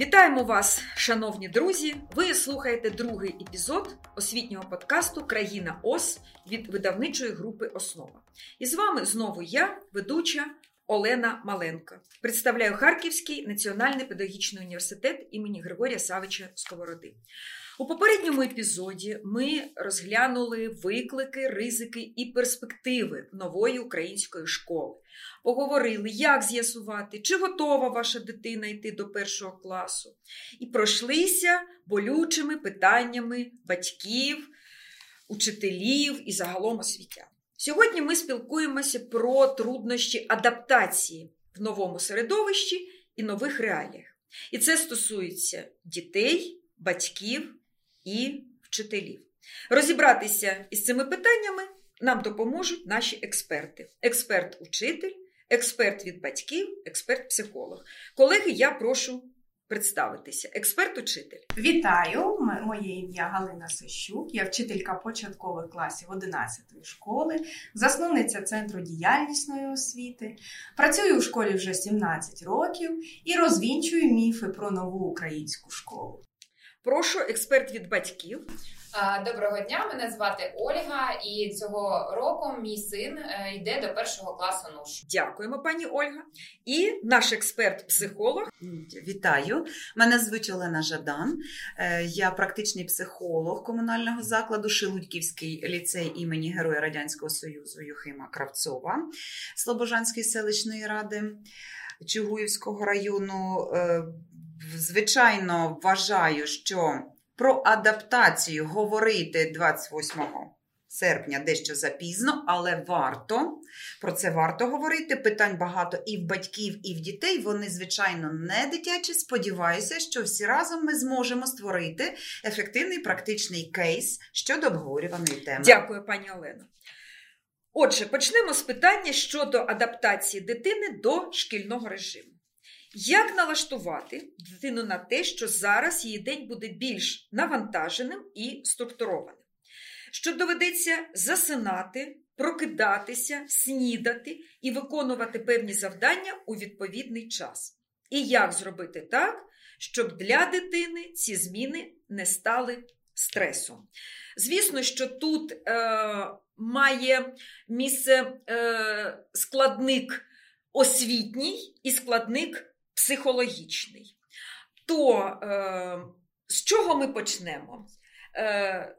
Вітаємо вас, шановні друзі! Ви слухаєте другий епізод освітнього подкасту Країна ОС від видавничої групи Основа. І з вами знову я, ведуча Олена Маленко. Представляю Харківський національний педагогічний університет імені Григорія Савича Сковороди. У попередньому епізоді ми розглянули виклики, ризики і перспективи нової української школи. Поговорили, як з'ясувати, чи готова ваша дитина йти до першого класу, і пройшлися болючими питаннями батьків, учителів і загалом освітян. Сьогодні ми спілкуємося про труднощі адаптації в новому середовищі і нових реаліях. І це стосується дітей, батьків і вчителів. Розібратися із цими питаннями нам допоможуть наші експерти: експерт-учитель, експерт від батьків, експерт-психолог. Колеги, я прошу представитися. Експерт-учитель. Вітаю! Моє ім'я Галина Сищук, я вчителька початкових класів 11-ї школи, засновниця Центру діяльнісної освіти. Працюю у школі вже 17 років і розвінчую міфи про нову українську школу. Прошу експерт від батьків. Доброго дня, мене звати Ольга, і цього року мій син е, йде до першого класу НУШ. Дякуємо, пані Ольга. І наш експерт-психолог. Вітаю! Мене звуть Олена Жадан. Е, я практичний психолог комунального закладу Шилудьківський ліцей імені Героя Радянського Союзу Юхима Кравцова Слобожанської селищної ради Чугуївського району. Е, звичайно, вважаю, що про адаптацію говорити 28 серпня дещо запізно, але варто. Про це варто говорити. Питань багато і в батьків, і в дітей. Вони, звичайно, не дитячі. Сподіваюся, що всі разом ми зможемо створити ефективний практичний кейс щодо обговорюваної теми. Дякую, пані Олено. Отже, почнемо з питання щодо адаптації дитини до шкільного режиму. Як налаштувати дитину на те, що зараз її день буде більш навантаженим і структурованим? Що доведеться засинати, прокидатися, снідати і виконувати певні завдання у відповідний час? І як зробити так, щоб для дитини ці зміни не стали стресом? Звісно, що тут е, має місце е, складник освітній і складник психологічний. То е, з чого ми почнемо? Е,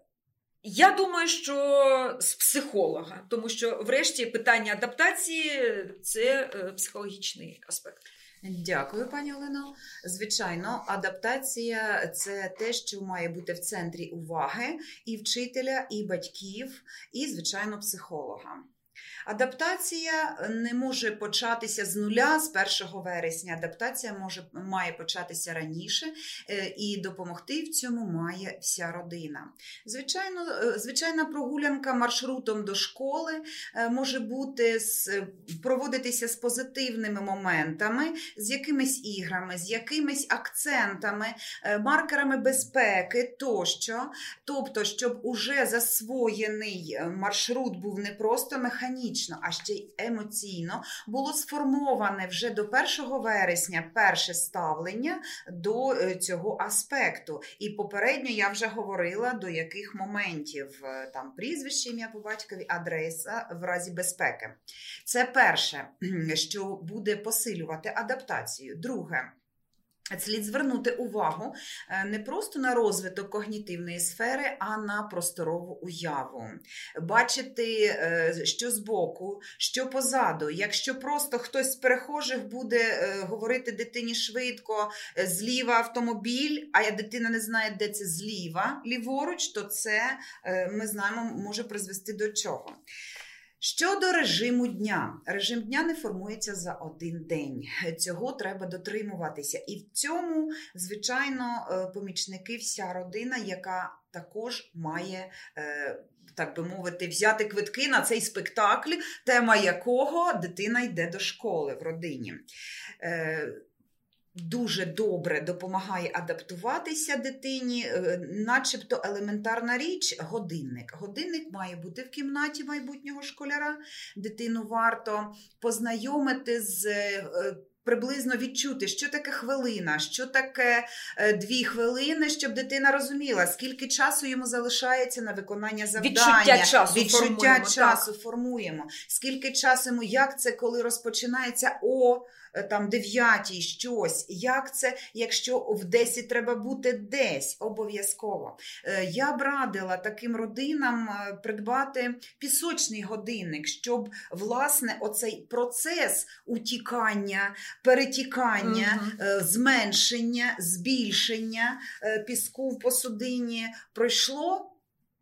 Я думаю, що з психолога, тому що, врешті, питання адаптації це е, психологічний аспект. Дякую, пані Олено. Звичайно, адаптація це те, що має бути в центрі уваги і вчителя, і батьків, і, звичайно, психолога. Адаптація не може початися з нуля з 1 вересня. Адаптація може має початися раніше, е, і допомогти в цьому має вся родина. Звичайно, е, звичайна прогулянка маршрутом до школи е, може бути проводитися з позитивними моментами, з якимись іграми, з якимись акцентами, маркерами безпеки тощо. Тобто, щоб уже засвоєний маршрут був не просто механічний, фізично, а ще й емоційно було сформоване вже до 1 вересня перше ставлення до е, цього аспекту. І попередньо я вже говорила, до яких моментів е, там прізвище, ім'я по батькові, адреса в разі безпеки. Це перше, що буде посилювати адаптацію. Друге. Слід звернути увагу е, не просто на розвиток когнітивної сфери, а на просторову уяву. Бачити, е, що збоку, що позаду. Якщо просто хтось з перехожих буде е, говорити дитині швидко, зліва автомобіль, а дитина не знає, де це зліва, ліворуч, то це ми знаємо, може призвести до чого. Щодо режиму дня, режим дня не формується за один день. Цього треба дотримуватися. І в цьому, звичайно, е, помічники, вся родина, яка також має. Е, так би мовити, взяти квитки на цей спектакль, тема якого дитина йде до школи в родині. Дуже добре допомагає адаптуватися дитині, е, начебто елементарна річ годинник. Годинник має бути в кімнаті майбутнього школяра. Дитину варто познайомити з е, приблизно відчути, що таке хвилина, що таке е, дві хвилини, щоб дитина розуміла, скільки часу йому залишається на виконання завдання. Відчуття часу Відчуття формуємо, часу формуємо. Скільки часу йому, як це, коли розпочинається о там дев'ятій щось, як це, якщо в 10 треба бути десь, обов'язково. Е, Я б радила таким родинам е, придбати пісочний годинник, щоб власне оцей процес утікання, перетікання, е, зменшення, збільшення е, піску в посудині пройшло.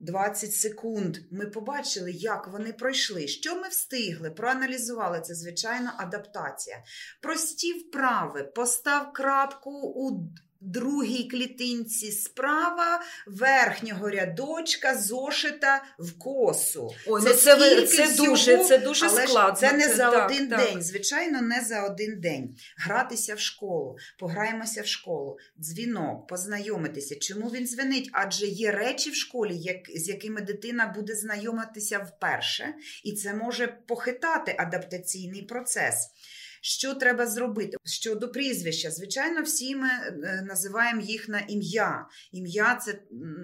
20 секунд. Ми побачили, як вони пройшли. Що ми встигли? Проаналізували це, звичайно, адаптація. Прості вправи. Постав крапку у другій клітинці справа верхнього рядочка зошита в косу. Ой, ну це, ви- це всього, дуже, це дуже але складно. Це не за так, один так. день. Звичайно, не за один день. Гратися в школу, пограємося в школу, дзвінок, познайомитися. Чому він дзвонить? Адже є речі в школі, як, з якими дитина буде знайомитися вперше, і це може похитати адаптаційний процес. Що треба зробити? Щодо прізвища, звичайно, всі ми е, називаємо їх на ім'я. Ім'я це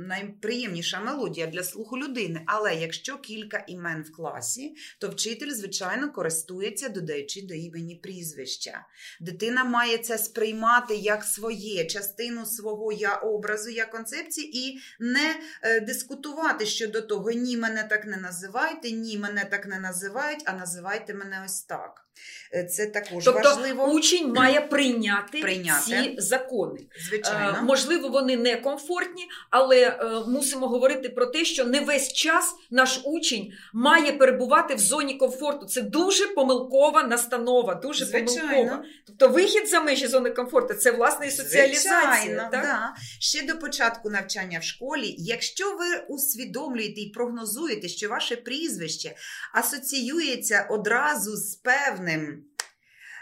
найприємніша мелодія для слуху людини. Але якщо кілька імен в класі, то вчитель, звичайно, користується, додаючи до імені прізвища. Дитина має це сприймати як своє, частину свого я образу, я концепції, і не е, дискутувати щодо того, ні, мене так не називайте, ні, мене так не називають, а називайте мене ось так. Е, Це також Тобто важливо. учень має прийняти, Прийняти. ці закони. Звичайно. Е, Можливо, вони не комфортні, але е, мусимо говорити про те, що не весь час наш учень має перебувати в зоні комфорту. Це дуже помилкова настанова, дуже Звичайно. помилкова. Тобто вихід за межі зони комфорту це власне і соціалізація. Звичайно, так? да. Ще до початку навчання в школі, якщо ви усвідомлюєте і прогнозуєте, що ваше прізвище асоціюється одразу з певним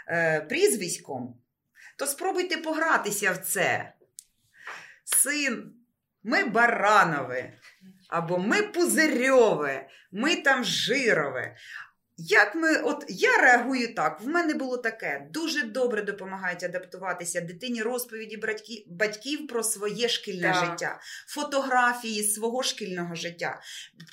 е, прізвиськом, то спробуйте погратися в це. Син, ми Баранове, або ми Пузирьове, ми там Жирове. Як ми, от я реагую так. В мене було таке. Дуже добре допомагають адаптуватися дитині розповіді батьків, батьків про своє шкільне Так. життя, фотографії свого шкільного життя,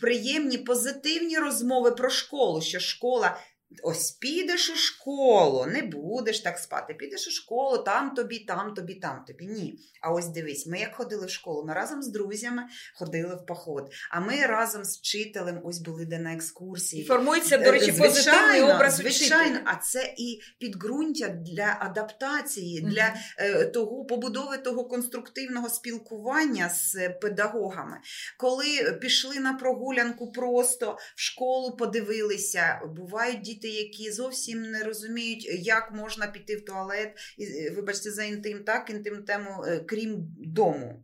приємні позитивні розмови про школу, що школа. Ось підеш у школу, не будеш так спати. Підеш у школу, там тобі, там тобі, там тобі. Ні. А ось дивись, ми як ходили в школу, ми разом з друзями ходили в поход. А ми разом з вчителем ось були де на екскурсії. І формується, до речі, позитивний образ звичайно, вчителя. а це і підґрунтя для адаптації, для е, того побудови того конструктивного спілкування з педагогами. Коли пішли на прогулянку просто в школу, подивилися, бувають діти, які зовсім не розуміють, як можна піти в туалет, і, е, вибачте за інтим, так, інтим тему, е, крім дому.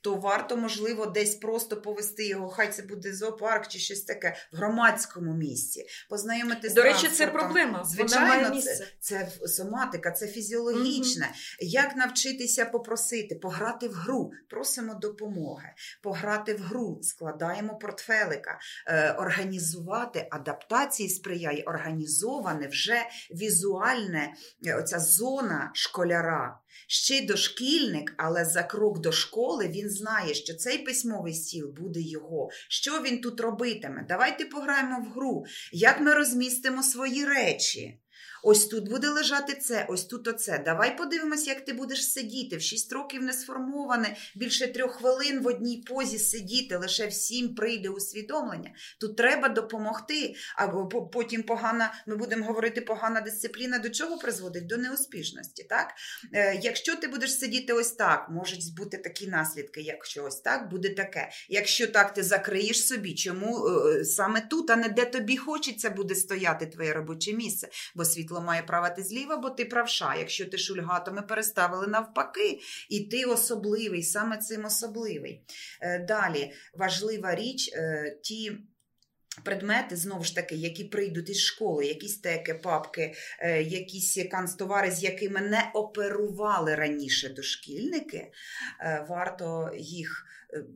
То варто, можливо, десь просто повести його, хай це буде зоопарк чи щось таке в громадському місці, познайомити з До речі, це проблема. Вона Звичайно, має це, місце. це соматика, це фізіологічне. Як навчитися попросити, пограти в гру, просимо допомоги, пограти в гру, складаємо портфелика, е, організувати адаптації сприяє організоване вже візуальне е, оця зона школяра. Ще й дошкільник, але за крок до школи він знає, що цей письмовий стіл буде його. Що він тут робитиме? Давайте пограємо в гру. Як ми розмістимо свої речі? Ось тут буде лежати це, ось тут оце. Давай подивимось, як ти будеш сидіти. В 6 років не сформоване, більше трьох хвилин в одній позі сидіти, лише в 7 прийде усвідомлення. Тут треба допомогти. Або потім погана, ми будемо говорити, погана дисципліна до чого призводить? До неуспішності. Так? Е, якщо ти будеш сидіти ось так, можуть бути такі наслідки, якщо ось так, буде таке. Якщо так, ти закриєш собі, чому е, саме тут, а не де тобі хочеться буде стояти твоє робоче місце, бо світло має правити зліва, бо ти правша. Якщо ти шульга, то ми переставили навпаки, і ти особливий, саме цим особливий. Е, Далі важлива річ, е, ті. Предмети, знову ж таки, які прийдуть із школи, якісь теки, папки, е, якісь канцтовари, з якими не оперували раніше дошкільники, варто їх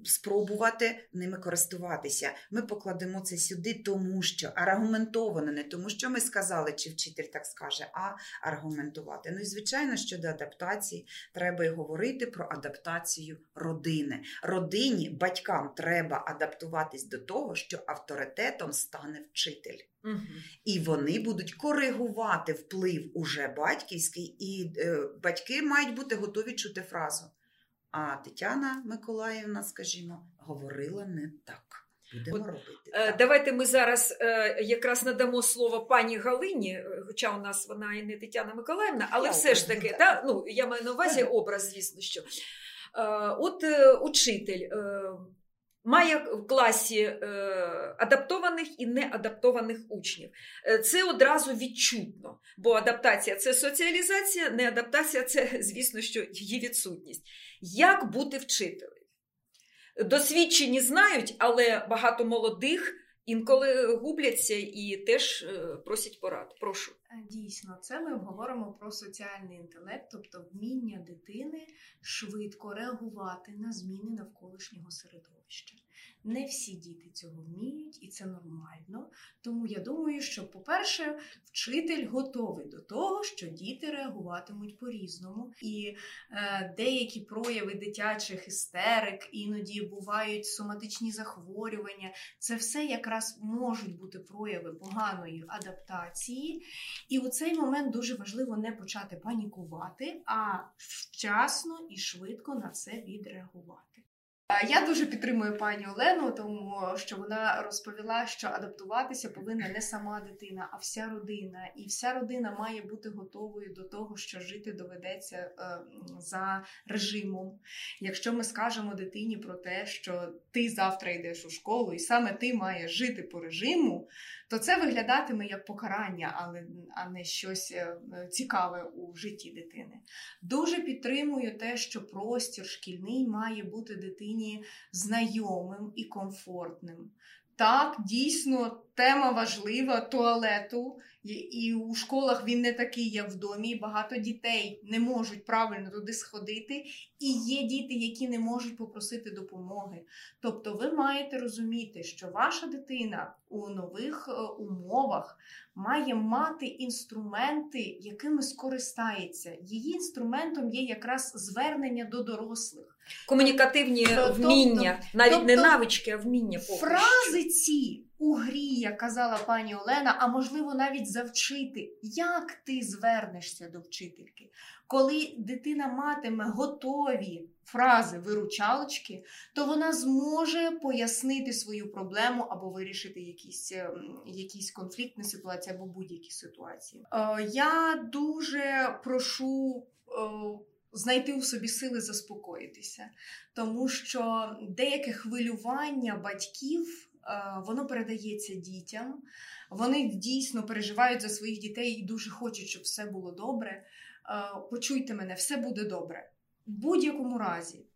спробувати ними користуватися. Ми покладемо це сюди, тому що аргументовано, не тому, що ми сказали, чи вчитель так скаже, а аргументувати. Ну і звичайно, щодо адаптації, треба й говорити про адаптацію родини. Родині, батькам треба адаптуватись до того, що авторитетом стане вчитель. Угу. І вони будуть коригувати вплив уже батьківський, і е, батьки мають бути готові чути фразу. А Тетяна Миколаївна, скажімо, говорила не так. Будемо От, робити. Е, так. Давайте ми зараз е, якраз надамо слово пані Галині, е, хоча у нас вона і не Тетяна Миколаївна, але Я все ж таки, так. та, ну, я маю на увазі образ, звісно, що. Е, От е, учитель е, має в класі е, адаптованих і неадаптованих учнів. Е, Це одразу відчутно, бо адаптація це соціалізація, неадаптація це, звісно, що її відсутність. Як бути вчителем? Досвідчені знають, але багато молодих інколи губляться і теж е, просять порад. Прошу. Е, Дійсно, це ми говоримо про соціальний інтелект, тобто вміння дитини швидко реагувати на зміни навколишнього середовища. Не всі діти цього вміють, і це нормально. Тому я думаю, що, по-перше, вчитель готовий до того, що діти реагуватимуть по-різному, і е, деякі прояви дитячих істерик, іноді бувають соматичні захворювання. Це все якраз можуть бути прояви поганої адаптації. І у цей момент дуже важливо не почати панікувати, а вчасно і швидко на це відреагувати. Е, Я дуже підтримую пані Олену, тому що вона розповіла, що адаптуватися повинна не сама дитина, а вся родина. І вся родина має бути готовою до того, що жити доведеться е, за режимом. Якщо ми скажемо дитині про те, що ти завтра йдеш у школу, і саме ти маєш жити по режиму, то це виглядатиме як покарання, але а не щось е, цікаве у житті дитини. Дуже підтримую те, що простір шкільний має бути дитині знайомим і комфортним. Так, дійсно, тема важлива туалету, і- у школах він не такий, як в домі. і Багато дітей не можуть правильно туди сходити, і є діти, які не можуть попросити допомоги. Тобто, ви маєте розуміти, що ваша дитина у нових е, умовах має мати інструменти, якими скористається. Її інструментом є якраз звернення до дорослих. Комунікативні Тобто- вміння, навіть не тобто навички, а вміння поки. Фрази ці у грі, як казала пані Олена, а можливо навіть завчити, як ти звернешся до вчительки. Коли дитина матиме готові фрази виручалочки, то вона зможе пояснити свою проблему або вирішити якісь, е, якісь конфліктні ситуації або будь-які ситуації. Е, Я дуже прошу. е, Знайти у собі сили заспокоїтися, тому що деяке хвилювання батьків воно передається дітям. Вони дійсно переживають за своїх дітей і дуже хочуть, щоб все було добре. Е, Почуйте мене, все буде добре в будь-якому разі.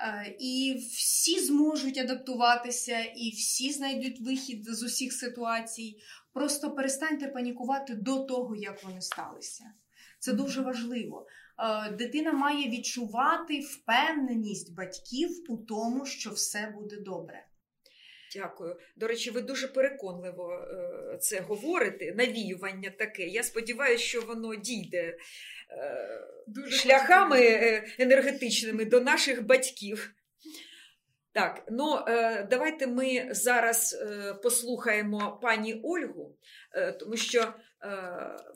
Е, І всі зможуть адаптуватися, і всі знайдуть вихід з усіх ситуацій. Просто перестаньте панікувати до того, як вони сталися. Це дуже важливо. Е, Дитина має відчувати впевненість батьків у тому, що все буде добре. Дякую. До речі, ви дуже переконливо е, це говорите. Навіювання таке. Я сподіваюся, що воно дійде е, Дуже шляхами е, енергетичними до наших батьків. Так, ну давайте ми зараз послухаємо пані Ольгу, тому що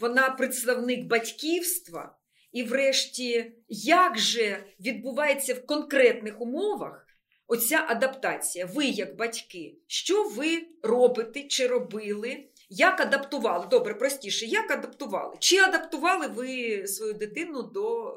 вона представник батьківства, і, врешті, як же відбувається в конкретних умовах оця адаптація? Ви, як батьки, що ви робите чи робили? Як адаптували? Добре, простіше, як адаптували? Чи адаптували ви свою дитину до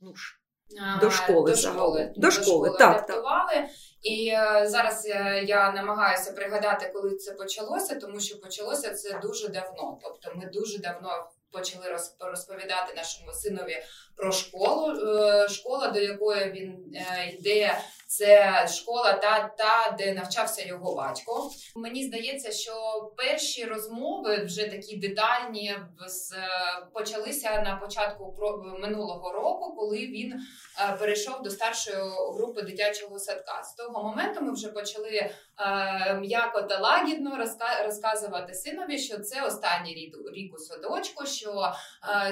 ну ж, А, До школи до загалом. школи, До школи, так, так. адаптували. І е, зараз е, я намагаюся пригадати, коли це почалося, тому що почалося це дуже давно. Тобто, ми дуже давно почали розповідати нашому синові про школу. Е, школа, до якої він йде, це школа, та, та де навчався його батько. Мені здається, що перші розмови вже такі детальні е, почалися на початку минулого року, коли він перейшов до старшої групи дитячого садка. З того моменту ми вже почали м'яко та лагідно розказувати синові, що це останній рік у садочку, що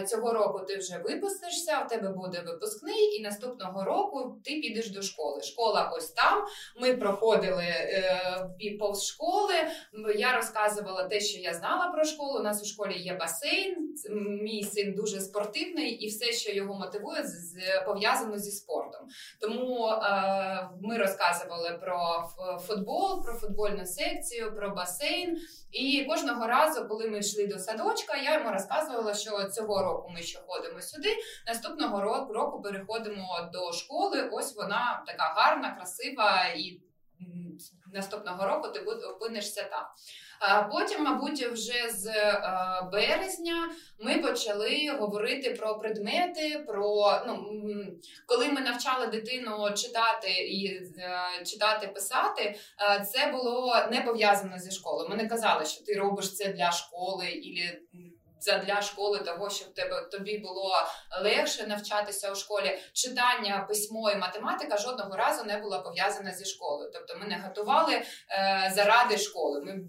цього року ти вже випустишся, у тебе буде випускний, і наступного року ти підеш до школи. Школа ось там. Ми проходили е, повз школи. Я розказувала те, що я знала про школу. У нас у школі є басейн. Мій син дуже спортивний, і все, що його мотивує, пов'язано зі спортом. Тому е, ми розказували про футбол, про футбольну секцію, про басейн. І кожного разу, коли ми йшли до садочка, я йому розказувала, що цього року ми ще ходимо сюди. Наступного року переходимо до школи. Ось вона така гарна, красива, і наступного року ти опинишся там. Потім, мабуть, вже з е, березня ми почали говорити про предмети. Про ну коли ми навчали дитину читати і е, читати, писати, е, це було не пов'язано зі школою. Ми не казали, що ти робиш це для школи і для школи того, щоб тебе тобі було легше навчатися у школі. Читання, письмо і математика жодного разу не була пов'язана зі школою. Тобто ми не готували е, заради школи. Ми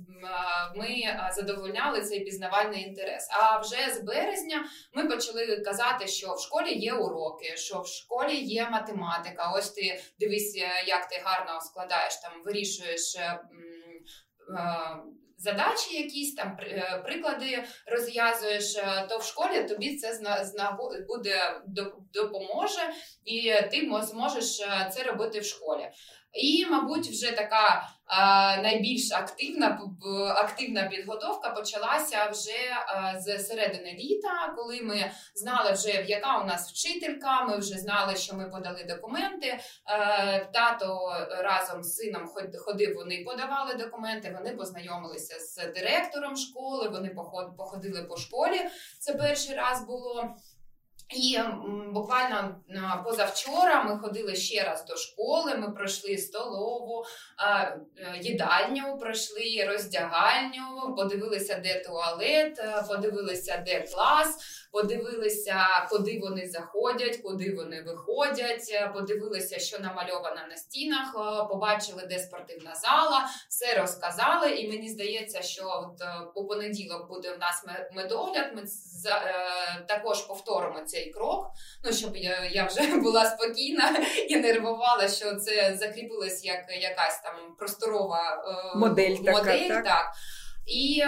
ми задовольняли цей пізнавальний інтерес. А вже з березня ми почали казати, що в школі є уроки, що в школі є математика. Ось ти дивись, е, як ти гарно складаєш там, вирішуєш. Задачі, якісь там е, приклади розв'язуєш, е, то в школі тобі це буде допоможе, і ти зможеш е, це робити в школі. І, мабуть, вже така а, найбільш активна активна підготовка почалася вже а, з середини літа, коли ми знали, вже яка у нас вчителька. Ми вже знали, що ми подали документи. А, тато разом з сином ходив. Вони подавали документи. Вони познайомилися з директором школи. Вони походили по школі. Це перший раз було. І буквально позавчора ми ходили ще раз до школи. Ми пройшли столову, е, їдальню, пройшли роздягальню, подивилися, де туалет, е, подивилися, де клас подивилися, куди вони заходять, куди вони виходять. Е, подивилися, що намальовано на стінах, побачили, де спортивна зала, все розказали. І мені здається, що от у понеділок буде в нас медогляд. Ми також повторимо цей крок. Ну щоб я я вже була спокійна і нервувала, що це закріпилось як якась там просторова модель. модель така, так. так. І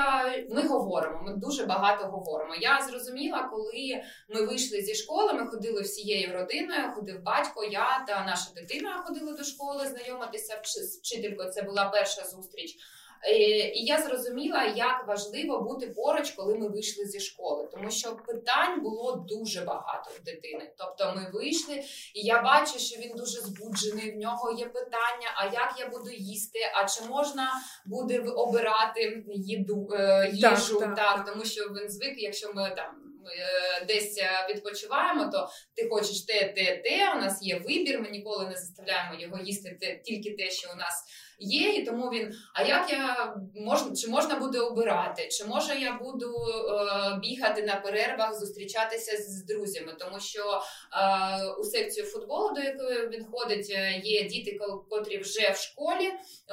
ми говоримо. Ми дуже багато говоримо. Я зрозуміла, коли ми вийшли зі школи. Ми ходили всією родиною. Ходив батько, я та наша дитина ходили до школи знайомитися з вчителькою. Це була перша зустріч. Е, і я зрозуміла, як важливо бути поруч, коли ми вийшли зі школи, тому що питань було дуже багато в дитини. Тобто, ми вийшли, і я бачу, що він дуже збуджений. В нього є питання: а як я буду їсти? А чи можна буде обирати їду е, їжу? Так, так, так, тому що він звик, якщо ми там. Е, десь відпочиваємо, то ти хочеш те, те, те. У нас є вибір. Ми ніколи не заставляємо його їсти те, тільки те, що у нас є, і тому він. А як я можна чи можна буде обирати? Чи може я буду е, бігати на перервах, зустрічатися з друзями? Тому що е, у секцію футболу, до якої він ходить, е, є діти, котрі вже в школі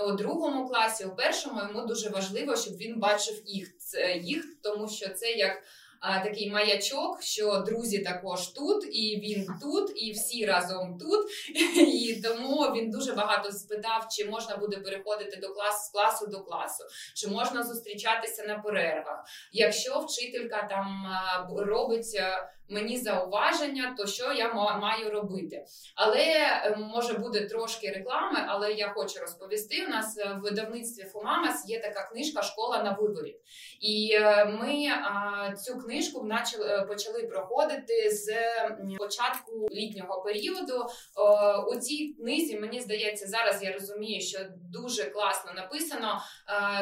у другому класі, у першому йому дуже важливо, щоб він бачив їх їх, тому що це як а, такий маячок, що друзі також тут, і він тут, і всі разом тут. І тому він дуже багато спитав, чи можна буде переходити до класу з класу до класу, чи можна зустрічатися на перервах. Якщо вчителька там робить мені зауваження, то що я маю робити. Але е, може буде трошки реклами, але я хочу розповісти. У нас в видавництві Фомамас є така книжка Школа на виборі. І е, ми цю книжку почали проходити з початку літнього періоду. У цій книзі мені здається, зараз я розумію, що дуже класно написано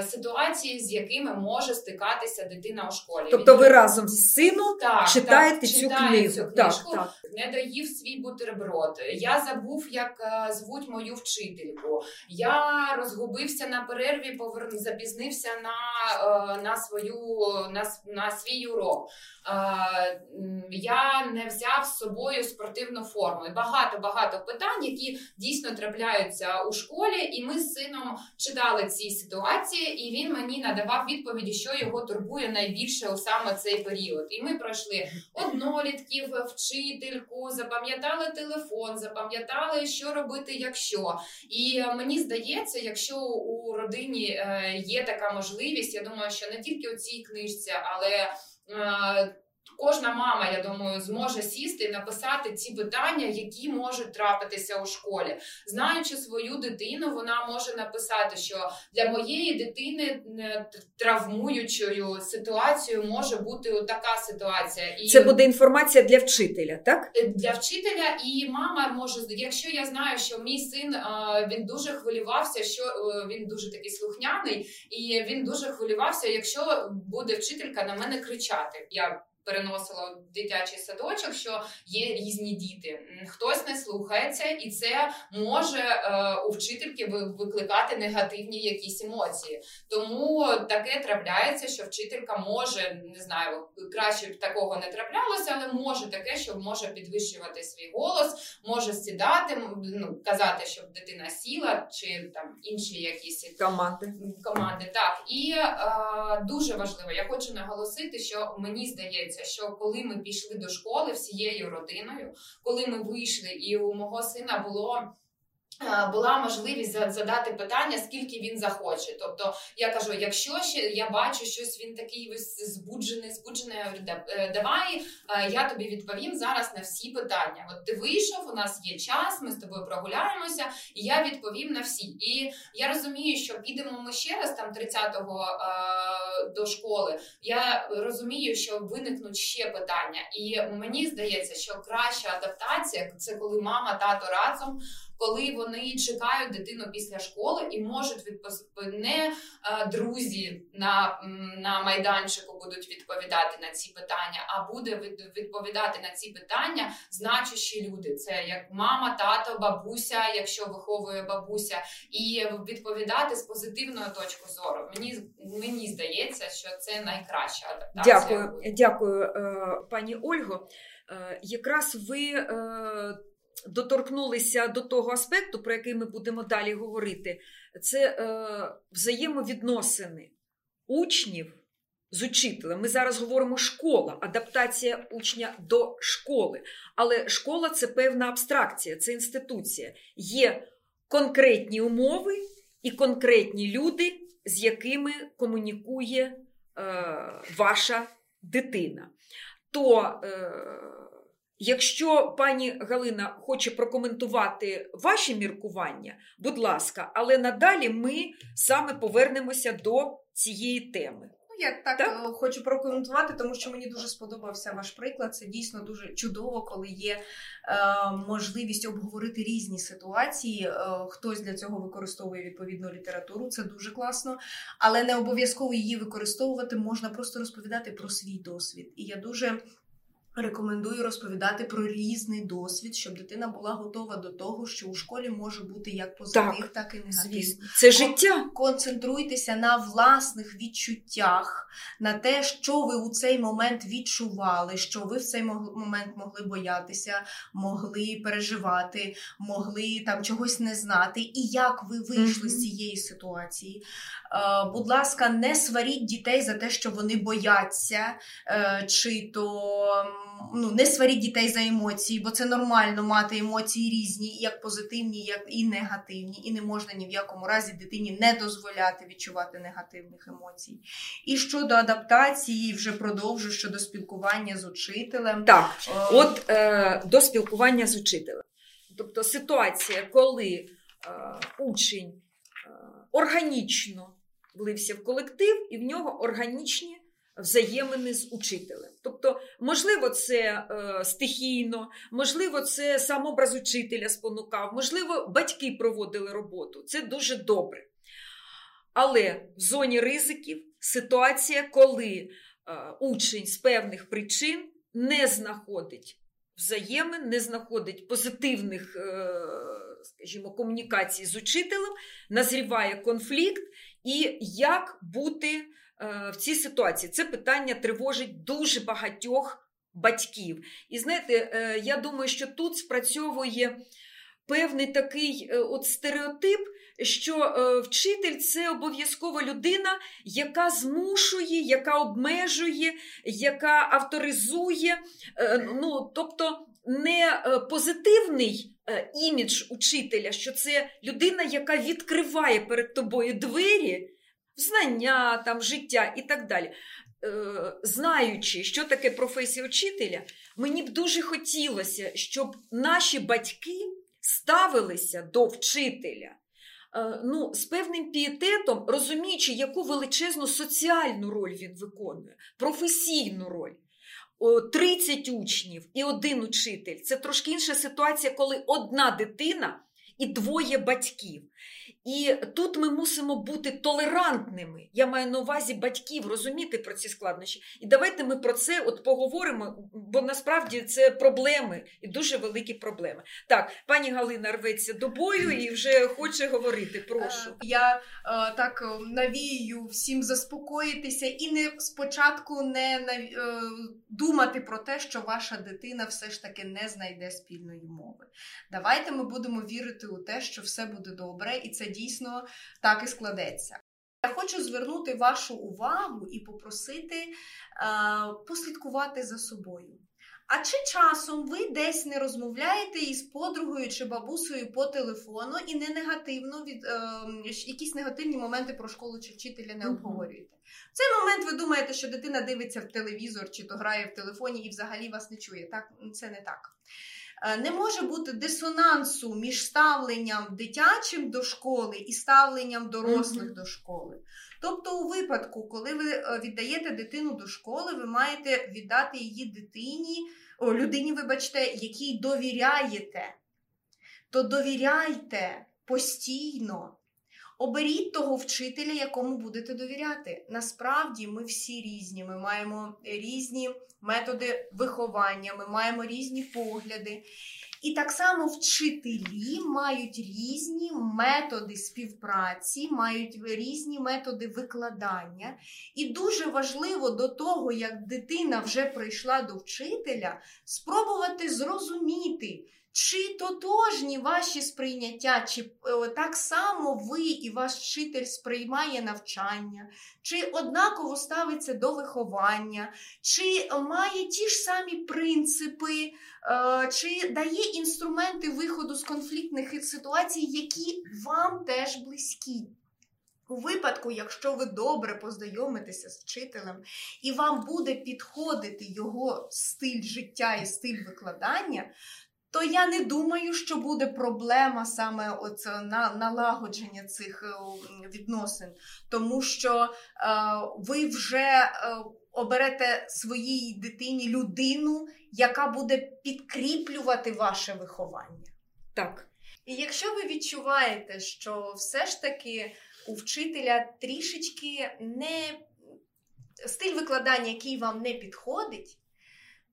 ситуації, з якими може стикатися дитина у школі. Тобто, ви разом з сином так, читаєте так, цю книгу. Цю книжку, так, так. не доїв свій бутерброд. Я забув, як е, звуть мою вчительку. Я розгубився на перерві, повер... запізнився на е, на, свою на, на свій урок. Е, я не взяв з собою спортивну форму. І Багато багато питань, які дійсно трапляються у школі, і ми з сином читали ці ситуації, і він мені надавав відповіді, що його турбує найбільше у саме цей період. І ми пройшли однолітків, вчительку, запам'ятали телефон, запам'ятали, що робити, якщо. І мені здається, якщо у родині е, є така можливість, я думаю, що не тільки у цій книжці, але е, Кожна мама, я думаю, зможе сісти і написати ці питання, які можуть трапитися у школі. Знаючи свою дитину, вона може написати, що для моєї дитини травмуючою ситуацією може бути така ситуація. І це буде інформація для вчителя, так? Е, для вчителя і мама може, якщо я знаю, що мій син він дуже хвилювався, що е, він дуже такий слухняний, і він дуже хвилювався, якщо буде вчителька на мене кричати. Я переносила в дитячий садочок, що є різні діти. Хтось не слухається, і це може е, у вчительки викликати негативні якісь емоції. Тому таке трапляється, що вчителька може не знаю, краще б такого не траплялося, але може таке, що може підвищувати свій голос, може сідати, ну казати, щоб дитина сіла, чи там інші якісь команди. Команди так і е, дуже важливо. Я хочу наголосити, що мені здається здається, що коли ми пішли до школи всією родиною, коли ми вийшли, і у мого сина було була можливість задати питання, скільки він захоче. Тобто я кажу: якщо ще я бачу щось, він такий збуджений, збуджений, я говорю, е, давай я тобі відповім зараз на всі питання. От ти вийшов, у нас є час, ми з тобою прогуляємося, і я відповім на всі. І я розумію, що підемо ми ще раз там 30-го до школи. Я розумію, що виникнуть ще питання, і мені здається, що краща адаптація це коли мама, тато разом коли вони чекають дитину після школи і можуть відпос... не а, друзі на на майданчику будуть відповідати на ці питання, а буде відповідати на ці питання значущі люди. Це як мама, тато, бабуся, якщо виховує бабуся, і відповідати з позитивної точки зору. Мені мені здається, що це найкраща адаптація. Дякую, дякую, е, пані Ольго. Е, якраз ви. Доторкнулися до того аспекту, про який ми будемо далі говорити, це е, взаємовідносини учнів з учителем. Ми зараз говоримо школа, адаптація учня до школи. Але школа це певна абстракція, це інституція. Є конкретні умови і конкретні люди, з якими комунікує е, ваша дитина. То е, Якщо пані Галина хоче прокоментувати ваші міркування, будь ласка, але надалі ми саме повернемося до цієї теми. Ну, я так, так е, хочу прокоментувати, тому що мені дуже сподобався ваш приклад. Це дійсно дуже чудово, коли є е, можливість обговорити різні ситуації. Е, хтось для цього використовує відповідну літературу, це дуже класно, але не обов'язково її використовувати можна просто розповідати про свій досвід. І я дуже Рекомендую розповідати про різний досвід, щоб дитина була готова до того, що у школі може бути як позитив, так, так і негатив. Це життя. Концентруйтеся на власних відчуттях, на те, що ви у цей момент відчували, що ви в цей момент могли боятися, могли переживати, могли там чогось не знати, і як ви вийшли mm-hmm. з цієї ситуації. Е, будь ласка, не сваріть дітей за те, що вони бояться, е, чи то ну, не сваріть дітей за емоції, бо це нормально мати емоції різні, як позитивні, як і негативні, і не можна ні в якому разі дитині не дозволяти відчувати негативних емоцій. І щодо адаптації, вже продовжу щодо спілкування з учителем. Так, от е, до спілкування з учителем. Тобто ситуація, коли е, учень е, органічно влився в колектив, і в нього органічні взаємини з учителем. Тобто, можливо, це е, стихійно, можливо, це сам образ учителя спонукав, можливо, батьки проводили роботу. Це дуже добре. Але в зоні ризиків ситуація, коли е, учень з певних причин не знаходить взаємин, не знаходить позитивних, е, скажімо, комунікацій з учителем, назріває конфлікт, і як бути е, в цій ситуації. Це питання тривожить дуже багатьох батьків. І знаєте, е, я думаю, що тут спрацьовує певний такий от стереотип. Що е, вчитель це обов'язково людина, яка змушує, яка обмежує, яка авторизує. Е, ну, Тобто не е, позитивний е, імідж учителя, що це людина, яка відкриває перед тобою двері, знання, там, життя і так далі. Е, знаючи, що таке професія учителя, мені б дуже хотілося, щоб наші батьки ставилися до вчителя. Ну, з певним пієтетом, розуміючи, яку величезну соціальну роль він виконує, професійну роль. 30 учнів і один учитель. Це трошки інша ситуація, коли одна дитина і двоє батьків. І тут ми мусимо бути толерантними. Я маю на увазі батьків розуміти про ці складнощі. І давайте ми про це от поговоримо, бо насправді це проблеми і дуже великі проблеми. Так, пані Галина рветься до бою і вже хоче говорити. Прошу. Е, я е, так е, навію всім заспокоїтися і не спочатку не думати про те, що ваша дитина все ж таки не знайде спільної мови. Давайте ми будемо вірити у те, що все буде добре, і це дійсно так і складеться. Я хочу звернути вашу увагу і попросити е, послідкувати за собою. А чи часом ви десь не розмовляєте із подругою чи бабусею по телефону і не негативно від е, якісь негативні моменти про школу чи вчителя не обговорюєте? В цей момент ви думаєте, що дитина дивиться в телевізор чи то грає в телефоні і взагалі вас не чує. Так, це не так. Е, не може бути дисонансу між ставленням дитячим до школи і ставленням дорослих mm-hmm. до школи. Тобто, у випадку, коли ви е, віддаєте дитину до школи, ви маєте віддати її дитині, о, людині, вибачте, якій довіряєте, то довіряйте постійно. Оберіть того вчителя, якому будете довіряти. Насправді ми всі різні. Ми маємо різні методи виховання, ми маємо різні погляди. І так само вчителі мають різні методи співпраці, мають різні методи викладання. І дуже важливо до того, як дитина вже прийшла до вчителя, спробувати зрозуміти. Чи тотожні ваші сприйняття, чи е, так само ви і ваш вчитель сприймає навчання, чи однаково ставиться до виховання, чи має ті ж самі принципи, е, чи дає інструменти виходу з конфліктних ситуацій, які вам теж близькі? У випадку, якщо ви добре познайомитеся з вчителем і вам буде підходити його стиль життя і стиль викладання, то я не думаю, що буде проблема саме оце на налагодження цих е, відносин, тому що е, ви вже е, оберете своїй дитині людину, яка буде підкріплювати ваше виховання. Так. І якщо ви відчуваєте, що все ж таки у вчителя трішечки не стиль викладання, який вам не підходить,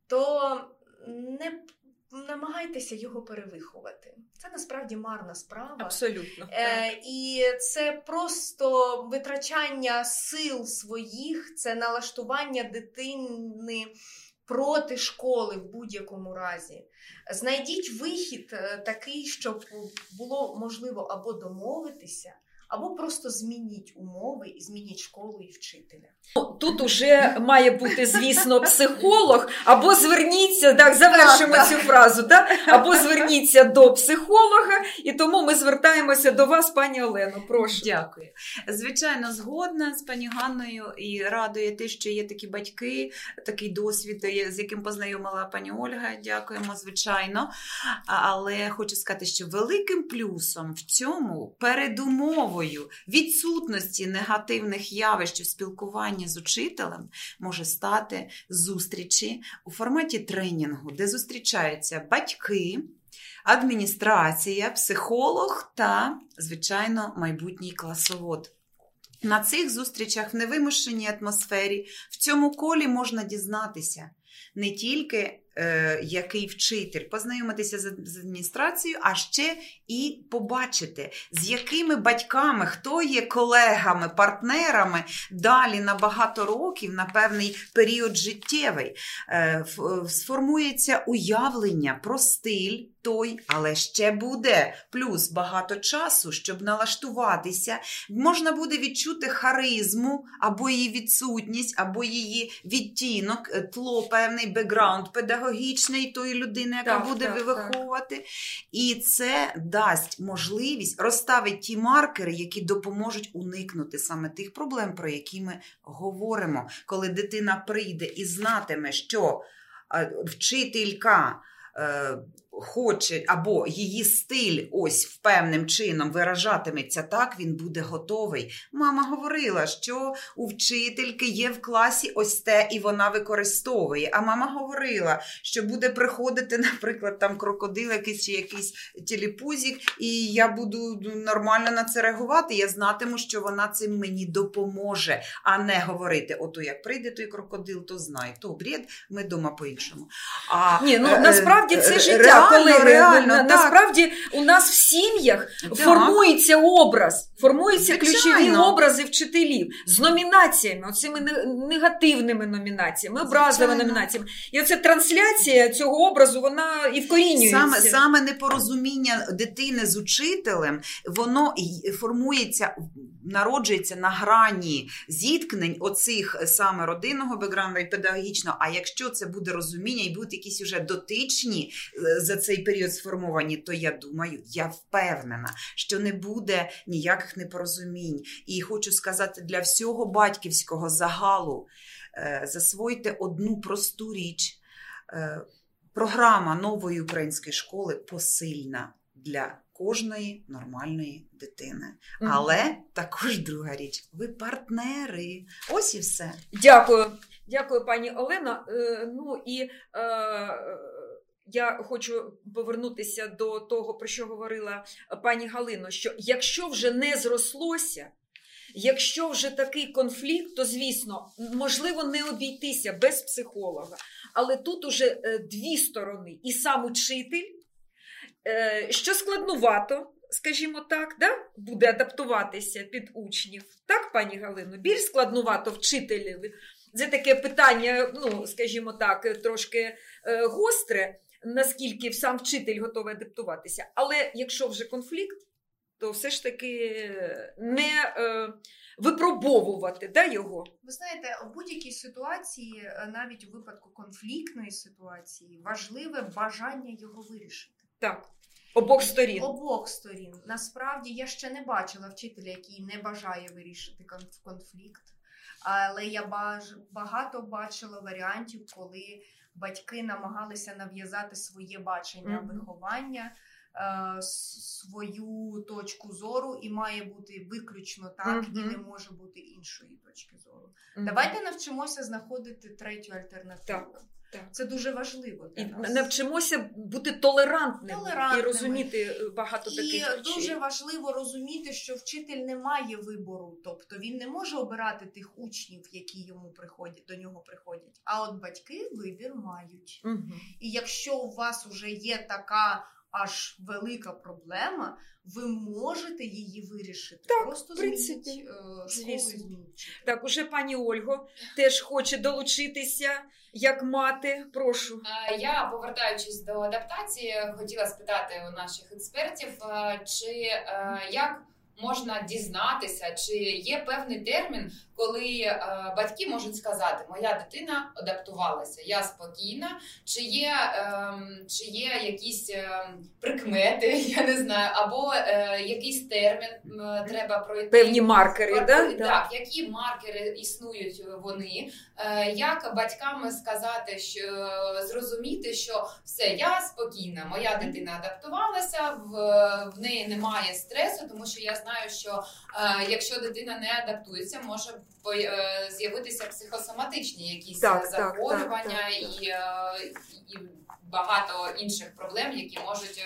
то не намагайтеся його перевиховати. Це насправді марна справа. Абсолютно. Е, І це просто витрачання сил своїх, це налаштування дитини. Проти школи в будь-якому разі. Знайдіть вихід е, такий, щоб було можливо або домовитися, або просто змініть умови і змініть школу і вчителя. Ну, тут уже має бути, звісно, психолог, або зверніться, так, завершимо Так, цю фразу, так? або зверніться до психолога, і тому ми звертаємося до вас, пані Олено. Прошу. Дякую. Звичайно, згодна з пані Ганною і радує те, що є такі батьки, такий досвід, з яким познайомила пані Ольга. Дякуємо, звичайно. Але хочу сказати, що великим плюсом в цьому передумовою відсутності негативних явищ у спілкуванні з учителем може стати зустрічі у форматі тренінгу, де зустрічаються батьки. Адміністрація, психолог та, звичайно, майбутній класовод. На цих зустрічах в невимушеній атмосфері в цьому колі можна дізнатися не тільки е, який вчитель, познайомитися з, адміністрацією, а ще і побачити, з якими батьками, хто є колегами, партнерами далі на багато років, на певний період життєвий, е, сформується уявлення про стиль. Той, але ще буде плюс багато часу, щоб налаштуватися. Можна буде відчути харизму або її відсутність, або її відтінок, е, тло, певний бекграунд педагогічний тої людини, яка так, буде так, виховувати. Так. І це дасть можливість розставити ті маркери, які допоможуть уникнути саме тих проблем, про які ми говоримо. Коли дитина прийде і знатиме, що вчителька. Хоче, або її стиль ось впевним чином виражатиметься так, він буде готовий. Мама говорила, що у вчительки є в класі ось те, і вона використовує. А мама говорила, що буде приходити, наприклад, там крокодил, якийсь чи якийсь тіліпузік, і я буду нормально на це реагувати. Я знатиму, що вона цим мені допоможе, а не говорити: ото як прийде той крокодил, то знай, то бред, ми дома по-іншому. А, Ні, ну е, насправді це е, життя реально, на, насправді у нас в сім'ях так. формується образ, формуються ключові образи вчителів з номінаціями, оцими негативними номінаціями, образливими номінаціями. І оця трансляція цього образу, вона і вкорінюється. Саме саме непорозуміння дитини з учителем, воно формується, народжується на грані зіткнень оцих саме родинного бекграунду і педагогічного. А якщо це буде розуміння і будуть якісь уже дотичні е, за цей період сформовані, то я думаю, я впевнена, що не буде ніяких непорозумінь. І хочу сказати для всього батьківського загалу е, засвойте одну просту річ. Е, програма нової української школи посильна для кожної нормальної дитини. Mm-hmm. Але також друга річ: ви партнери. Ось і все. Дякую, дякую, пані Олена. Е, ну і е, я хочу повернутися до того, про що говорила пані Галино: що якщо вже не зрослося, якщо вже такий конфлікт, то звісно, можливо не обійтися без психолога. Але тут уже е, дві сторони, і сам учитель, що складнувато. Скажімо так, да? буде адаптуватися під учнів. Так, пані Галино, більш складнувато вчителеві. Це таке питання, ну, скажімо так, трошки е, гостре наскільки сам вчитель готовий адаптуватися. Але якщо вже конфлікт, то все ж таки не е, випробовувати да, його. Ви знаєте, у будь-якій ситуації, е, навіть у випадку конфліктної ситуації, важливе бажання його вирішити. Так. Обох сторін. Обох сторін. Насправді я ще не бачила вчителя, який не бажає вирішити конфлікт. Але я багато бачила варіантів, коли батьки намагалися нав'язати своє бачення mm-hmm. виховання, свою точку зору, і має бути виключно так, mm-hmm. і не може бути іншої точки зору. Mm-hmm. Давайте навчимося знаходити третю альтернативу. Так. Так. Це дуже важливо для і нас. навчимося бути толерантними, толерантними і розуміти е, багато і таких речей. І дуже важливо розуміти, що вчитель не має вибору, тобто він не може обирати тих учнів, які йому приходять до нього приходять. А от батьки вибір мають. Угу. І якщо у вас вже є така аж велика проблема, ви можете її вирішити. Так, Просто змініть е, змініть. Так, уже пані Ольго теж хоче долучитися як мати. Прошу. Я, повертаючись до адаптації, хотіла спитати у наших експертів, чи як можна дізнатися, чи є певний термін, коли е, батьки можуть сказати, моя дитина адаптувалася, я спокійна, чи є е, чи є якісь е, прикмети, я не знаю, або е, якийсь термін треба пройти певні маркери, Маркери, да? так, які маркери існують вони, Е, як батькам сказати, що зрозуміти, що все, я спокійна, моя дитина адаптувалася, в, в неї немає стресу, тому що я знаю, що якщо дитина не адаптується, може з'явитися психосоматичні якісь Так, е, так, захворювання так, так, І, е, і багато інших проблем, які можуть.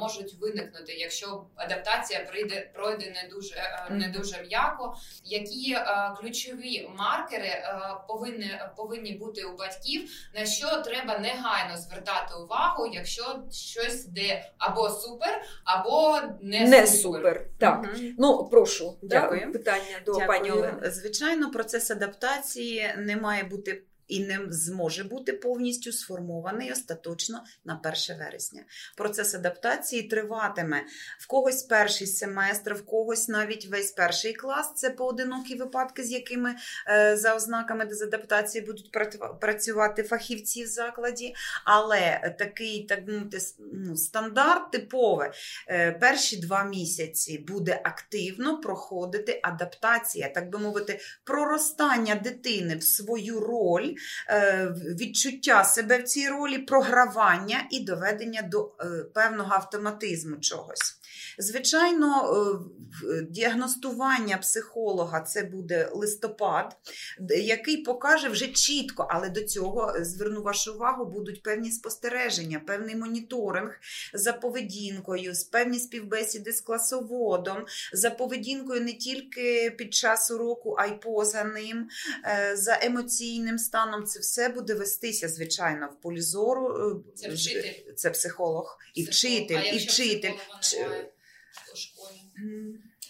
Можуть виникнути, якщо адаптація прийде пройде не дуже е, не дуже м'яко. Які е, ключові маркери е, повинні повинні бути у батьків, на що треба негайно звертати увагу, якщо щось йде або супер, або не, Не супер. Так. Мгм. Ну, прошу, Дякую. Да? питання до Дякую. пані Олени. Звичайно, процес адаптації не має бути. І не зможе бути повністю сформований остаточно на 1 вересня. Процес адаптації триватиме в когось перший семестр, в когось навіть весь перший клас. Це поодинокі випадки, з якими е, за ознаками дезадаптації будуть працювати фахівці в закладі. Але такий так мовити, ну, стандарт типове е, перші два місяці буде активно проходити адаптація, так би мовити, проростання дитини в свою роль, відчуття себе в цій ролі, програвання і доведення до е, певного автоматизму чогось. Звичайно, е, діагностування психолога це буде листопад, який покаже вже чітко, але до цього е, зверну вашу увагу, будуть певні спостереження, певний моніторинг за поведінкою, з певні співбесіди з класоводом, за поведінкою не тільки під час уроку, а й поза ним, е, за емоційним станом. Це все буде вестися, звичайно, в полі зору. е, Це вчитель. Це психолог, і вчитель, і вчитель. Школі.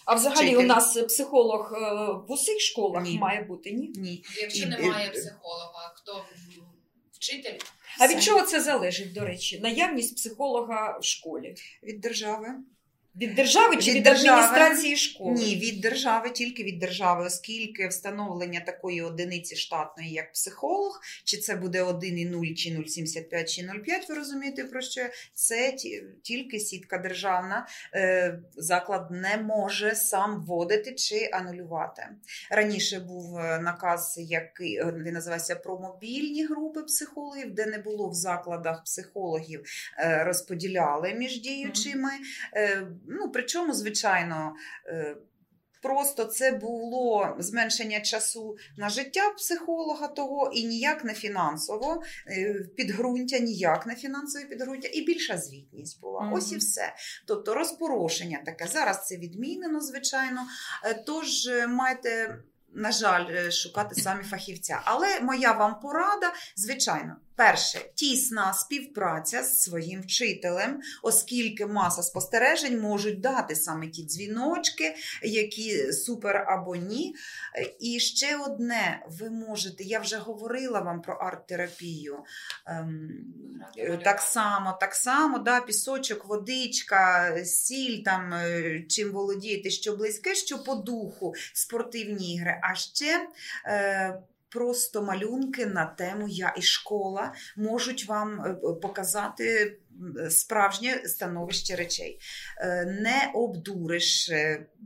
А взагалі Вчитель. у нас психолог е, в усіх школах Ні. має бути, ні? Ні. Якщо І- немає психолога, хто вчитель? А Все. від чого це залежить, до речі? Наявність психолога в школі? Від держави. Від держави чи Від від, держави. адміністрації школи? Ні, від держави, тільки від держави, оскільки встановлення такої одиниці штатної, як психолог, чи це буде 1,0, чи 0,75, чи 0,5, ви розумієте, про що це ті- тільки сітка державна. Е, Заклад не може сам вводити чи анулювати. Раніше був е, наказ, який е, він називається про мобільні групи психологів, де не було в закладах психологів, розподіляли між діючими. Ну, причому, звичайно, е, просто це було зменшення часу на життя психолога того і ніяк не фінансово, е, підґрунтя, ніяк не фінансове підґрунтя, і більша звітність була. Мгм. Ось і все. Тобто розпорошення таке. Зараз це відмінено, звичайно. Е, Тож е, маєте. На жаль, е, шукати самі фахівця. Але моя вам порада, звичайно, перше, тісна співпраця з своїм вчителем, оскільки маса спостережень можуть дати саме ті дзвіночки, які супер або ні. Е, І ще одне, ви можете, я вже говорила вам про арт-терапію. Ем, е. Так само, так само, да, пісочок, водичка, сіль, там, чим володієте, що близьке, що по духу, спортивні ігри. А ще е, просто малюнки на тему Я і школа можуть вам е, показати справжнє становище речей. Е, Не обдуриш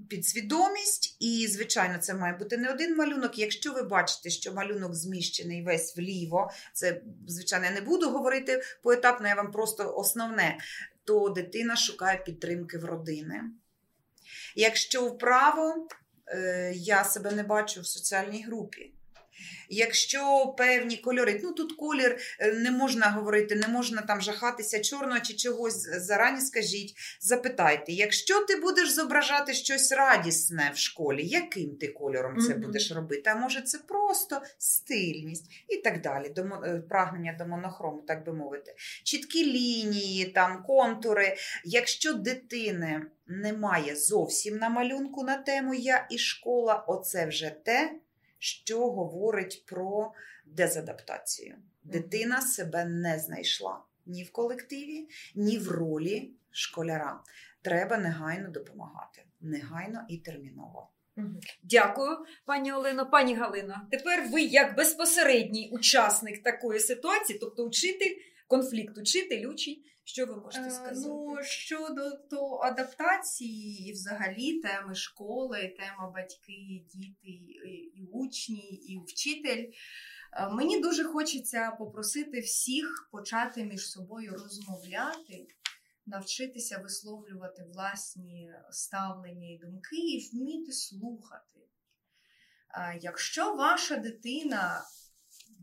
підсвідомість, і, звичайно, це має бути не один малюнок. Якщо ви бачите, що малюнок зміщений весь вліво, це, звичайно, я не буду говорити поетапно, я вам просто основне, то дитина шукає підтримки в родини. Якщо вправо, я себе не бачу в соціальній групі. Якщо певні кольори, ну тут колір е, не можна говорити, не можна там жахатися чорного чи чогось зарані скажіть, запитайте, якщо ти будеш зображати щось радісне в школі, яким ти кольором це будеш робити? А може це просто стильність і так далі, до е, прагнення до монохрому, так би мовити. Чіткі лінії, там контури. Якщо дитини немає зовсім на малюнку на тему Я і школа, оце вже те, що говорить про дезадаптацію. Дитина себе не знайшла ні в колективі, ні в ролі школяра. Треба негайно допомагати. негайно і терміново. Дякую, пані Олено. Пані Галина, тепер ви як безпосередній учасник такої ситуації, тобто учитель, конфлікт учитель, учень, що ви можете Е, сказати? Ну, щодо то адаптації і взагалі теми школи, тема батьки, діти, і- учні, і вчитель. е, Мені дуже хочеться попросити всіх почати між собою розмовляти, навчитися висловлювати власні ставлення і думки і вміти слухати. Е, Якщо ваша дитина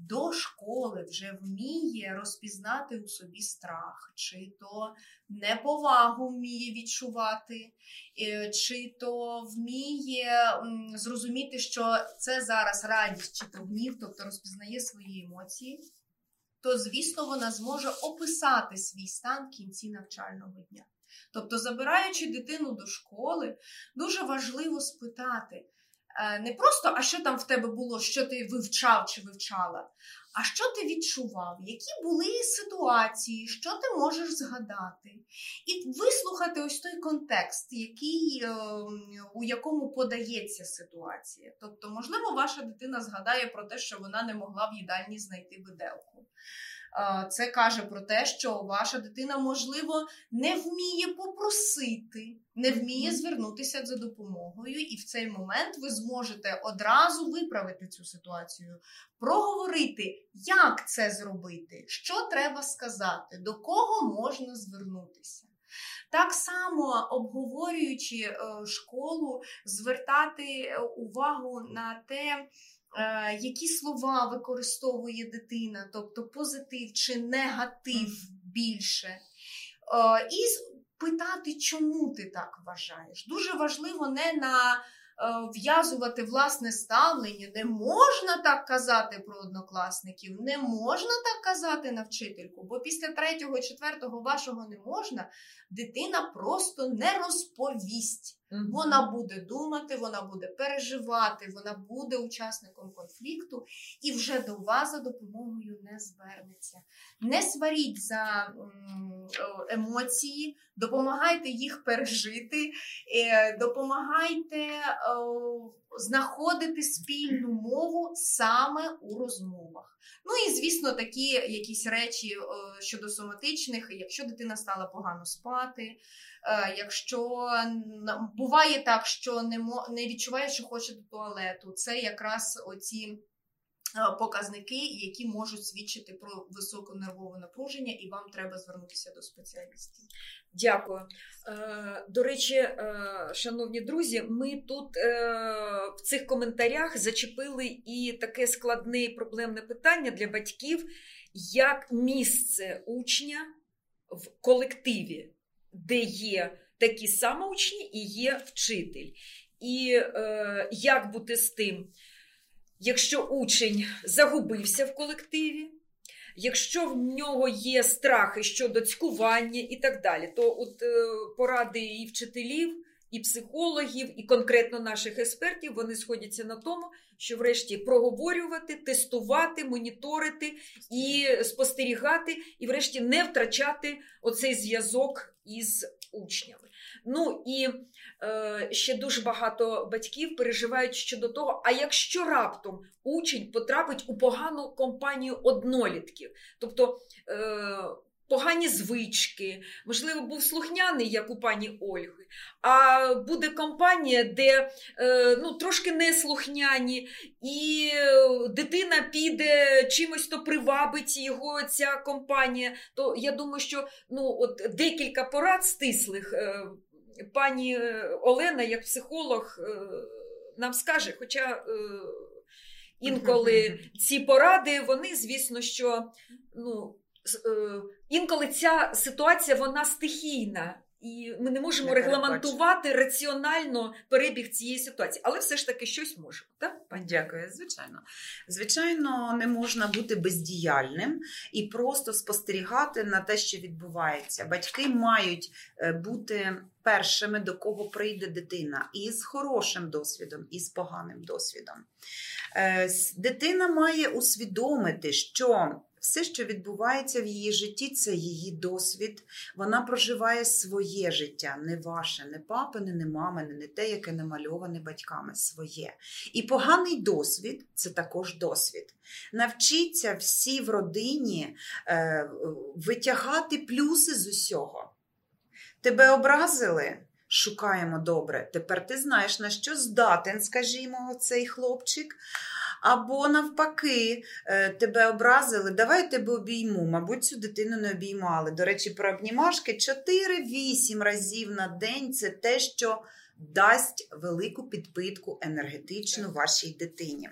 до школи вже вміє розпізнати у собі страх, чи то неповагу вміє відчувати, е, чи то вміє зрозуміти, що це зараз радість чи то гнів, тобто розпізнає свої емоції, то, звісно, вона зможе описати свій стан в кінці навчального дня. Тобто, забираючи дитину до школи, дуже важливо спитати, не просто, а що там в тебе було, що ти вивчав чи вивчала, а що ти відчував, які були ситуації, що ти можеш згадати, і вислухати ось той контекст, який, е, у якому подається ситуація. Тобто, можливо, ваша дитина згадає про те, що вона не могла в їдальні знайти виделку. Е, Це каже про те, що ваша дитина, можливо, не вміє попросити, не вміє звернутися за допомогою, і в цей момент ви зможете одразу виправити цю ситуацію, проговорити, як це зробити, що треба сказати, до кого можна звернутися. Так само обговорюючи е, школу, звертати е, увагу на те, які слова використовує дитина, тобто позитив чи негатив більше. Е, І питати, чому ти так вважаєш. Дуже важливо не на е, в'язувати власне ставлення, не можна так казати про однокласників, не можна так казати на вчительку, бо після третього, четвертого вашого не можна, дитина просто не розповість. Вона буде думати, вона буде переживати, вона буде учасником конфлікту і вже до вас за допомогою не звернеться. Не сваріть за емоції, допомагайте їх пережити, е, допомагайте знаходити спільну мову саме у розмовах. Ну і звісно, такі якісь речі щодо соматичних, якщо дитина стала погано спати. Е, Якщо буває так, що не, відчуває, що хоче до туалету, це якраз оці е, показники, які можуть свідчити про високе нервове напруження, і вам треба звернутися до спеціалістів. Дякую. Е, До речі, е, шановні друзі, ми тут е, в цих коментарях зачепили і таке складне і проблемне питання для батьків, як місце учня в колективі, де є такі самоучні і є вчитель. І е, як бути з тим, якщо учень загубився в колективі, Якщо в нього є страхи щодо цькування і так далі, то от е, поради і вчителів, і психологів, і конкретно наших експертів вони сходяться на тому, що врешті проговорювати, тестувати, моніторити і спостерігати, і врешті не втрачати оцей зв'язок із учнями. Ну і е, ще дуже багато батьків переживають щодо того, а якщо раптом учень потрапить у погану компанію однолітків, тобто е, погані звички, можливо, був слухняний, як у пані Ольги, а буде компанія, де е, ну, трошки неслухняні, і дитина піде чимось, то привабить його ця компанія, то я думаю, що ну, от декілька порад стислих. Е, Пані е, Олена, як психолог, е, нам скаже, хоча е, інколи ці поради, вони, звісно, що ну, інколи ця ситуація вона стихійна. І ми не можемо Не регламентувати раціонально перебіг цієї ситуації, але все ж таки щось можемо, так? пані? Дякую, звичайно. Звичайно, не можна бути бездіяльним і просто спостерігати на те, що відбувається. Батьки мають е, бути першими, до кого прийде дитина, і з хорошим досвідом, і з поганим досвідом. Е, Дитина має усвідомити, що Все, що відбувається в її житті, це її досвід. Вона проживає своє життя, не ваше, не папине, не мамине, не те, яке намальоване батьками своє. І поганий досвід це також досвід. Навчіться всі в родині е, витягати плюси з усього. Тебе образили? Шукаємо добре. Тепер ти знаєш, на що здатен, скажімо, цей хлопчик. Або навпаки, е, тебе образили, давай тебе обійму. Мабуть, цю дитину не обіймали. До речі, про обнімашки 4-8 разів на день це те, що дасть велику підпитку енергетичну вашій дитині.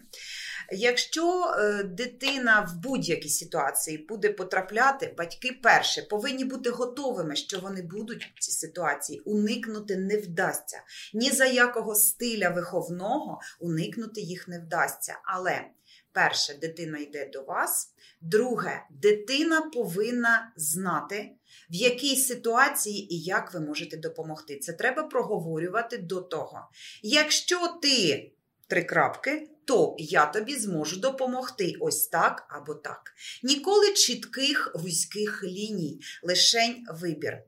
Якщо е, дитина в будь-якій ситуації буде потрапляти, батьки перше повинні бути готовими, що вони будуть в цій ситуації. Уникнути не вдасться. Ні за якого стиля виховного уникнути їх не вдасться. Але перше, дитина йде до вас. Друге, дитина повинна знати, в якій ситуації і як ви можете допомогти. Це треба проговорювати до того. Якщо ти три крапки, то я тобі зможу допомогти ось так або так. Ніколи чітких вузьких ліній, лишень вибір.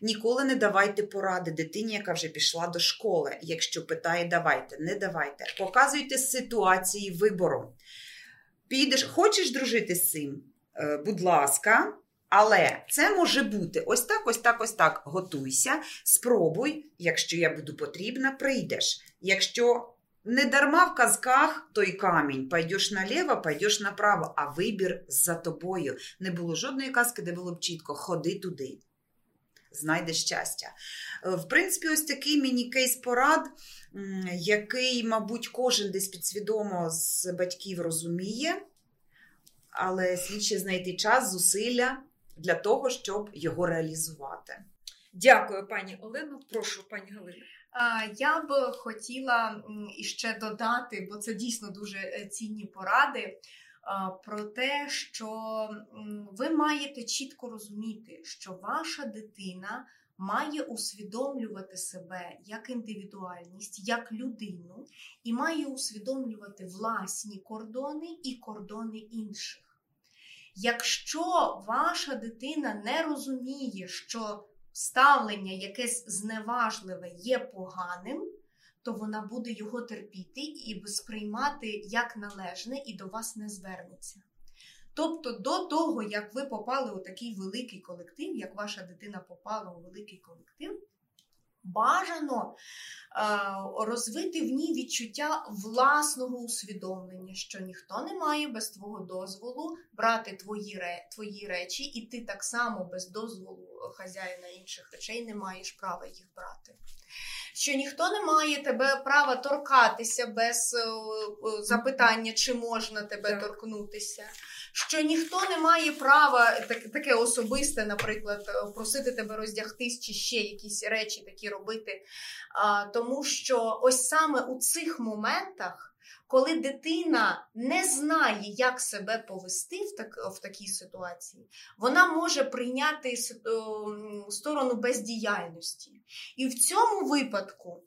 Ніколи не давайте поради дитині, яка вже пішла до школи. Якщо питає, давайте, не давайте. Показуйте ситуації вибору. Підеш, хочеш дружити з цим? Е, будь ласка. Але це може бути ось так, ось так, ось так. Готуйся, спробуй, якщо я буду потрібна, прийдеш. Якщо не дарма в казках той камінь, пойдеш наліво, пойдеш направо, а вибір за тобою. Не було жодної казки, де було б чітко ходи туди. Знайде щастя. Е, в принципі, ось такий міні-кейс порад, який, мабуть, кожен десь підсвідомо з батьків розуміє, але слід ще знайти час, зусилля для того, щоб його реалізувати. Дякую, пані Олено. Прошу, пані Галина. Я б хотіла іще додати, бо це дійсно дуже е, цінні поради. Про те, що ви маєте чітко розуміти, що ваша дитина має усвідомлювати себе як індивідуальність, як людину, і має усвідомлювати власні кордони і кордони інших. Якщо ваша дитина не розуміє, що ставлення якесь зневажливе є поганим, то вона буде його терпіти і сприймати як належне і до вас не звернеться. Тобто, до того, як ви попали у такий великий колектив, як ваша дитина попала у великий колектив, бажано е, розвити в ній відчуття власного усвідомлення, що ніхто не має без твого дозволу брати твої твої речі, і ти так само без дозволу хазяїна інших речей не маєш права їх брати. Що ніхто не має тебе права торкатися без е, запитання, чи можна тебе так. торкнутися що ніхто не має права таке особисте, наприклад, е, просити тебе роздягтись чи ще якісь речі такі робити. Тому що ось саме у цих моментах. Коли дитина не знає, як себе повести в так, в такій ситуації, вона може прийняти сторону бездіяльності. І в цьому випадку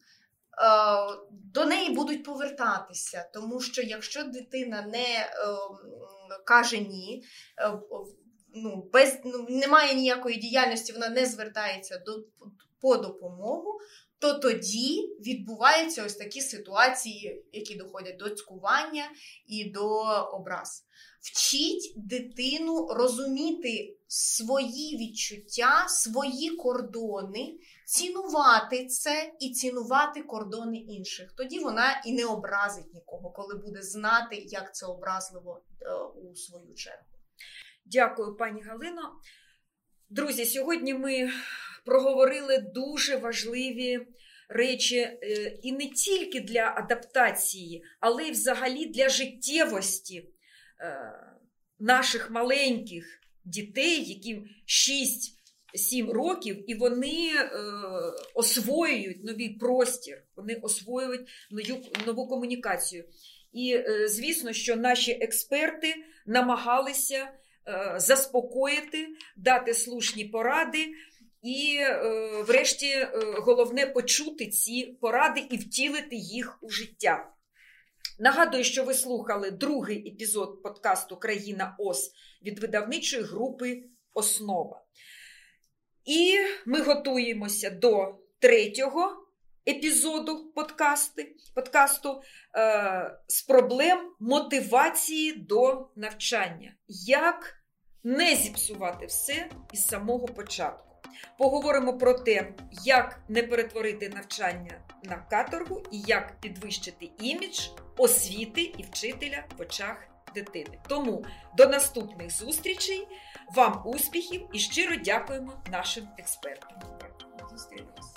до неї будуть повертатися, тому що якщо дитина не каже ні, е, ну, без, ну, немає ніякої діяльності, вона не звертається до, по допомогу, то тоді відбуваються ось такі ситуації, які доходять до цькування і до образ. Вчіть дитину розуміти свої відчуття, свої кордони, цінувати це і цінувати кордони інших. Тоді вона і не образить нікого, коли буде знати, як це образливо е, у свою чергу. Дякую, пані Галино. Друзі, сьогодні ми проговорили дуже важливі речі е, і не тільки для адаптації, але й взагалі для життєвості е, наших маленьких дітей, яким 6-7 років, і вони е, освоюють новий простір, вони освоюють нову, нову комунікацію. І звісно, що наші експерти намагалися заспокоїти, дати слушні поради. І, е, врешті, е, головне почути ці поради і втілити їх у життя. Нагадую, що ви слухали другий епізод подкасту Країна ОС від видавничої групи Основа. І ми готуємося до третього епізоду подкасти, подкасту е, з проблем мотивації до навчання. Як не зіпсувати все із самого початку. Поговоримо про те, як не перетворити навчання на каторгу і як підвищити імідж освіти і вчителя в очах дитини. Тому до наступних зустрічей, вам успіхів і щиро дякуємо нашим експертам. Зустрінемось.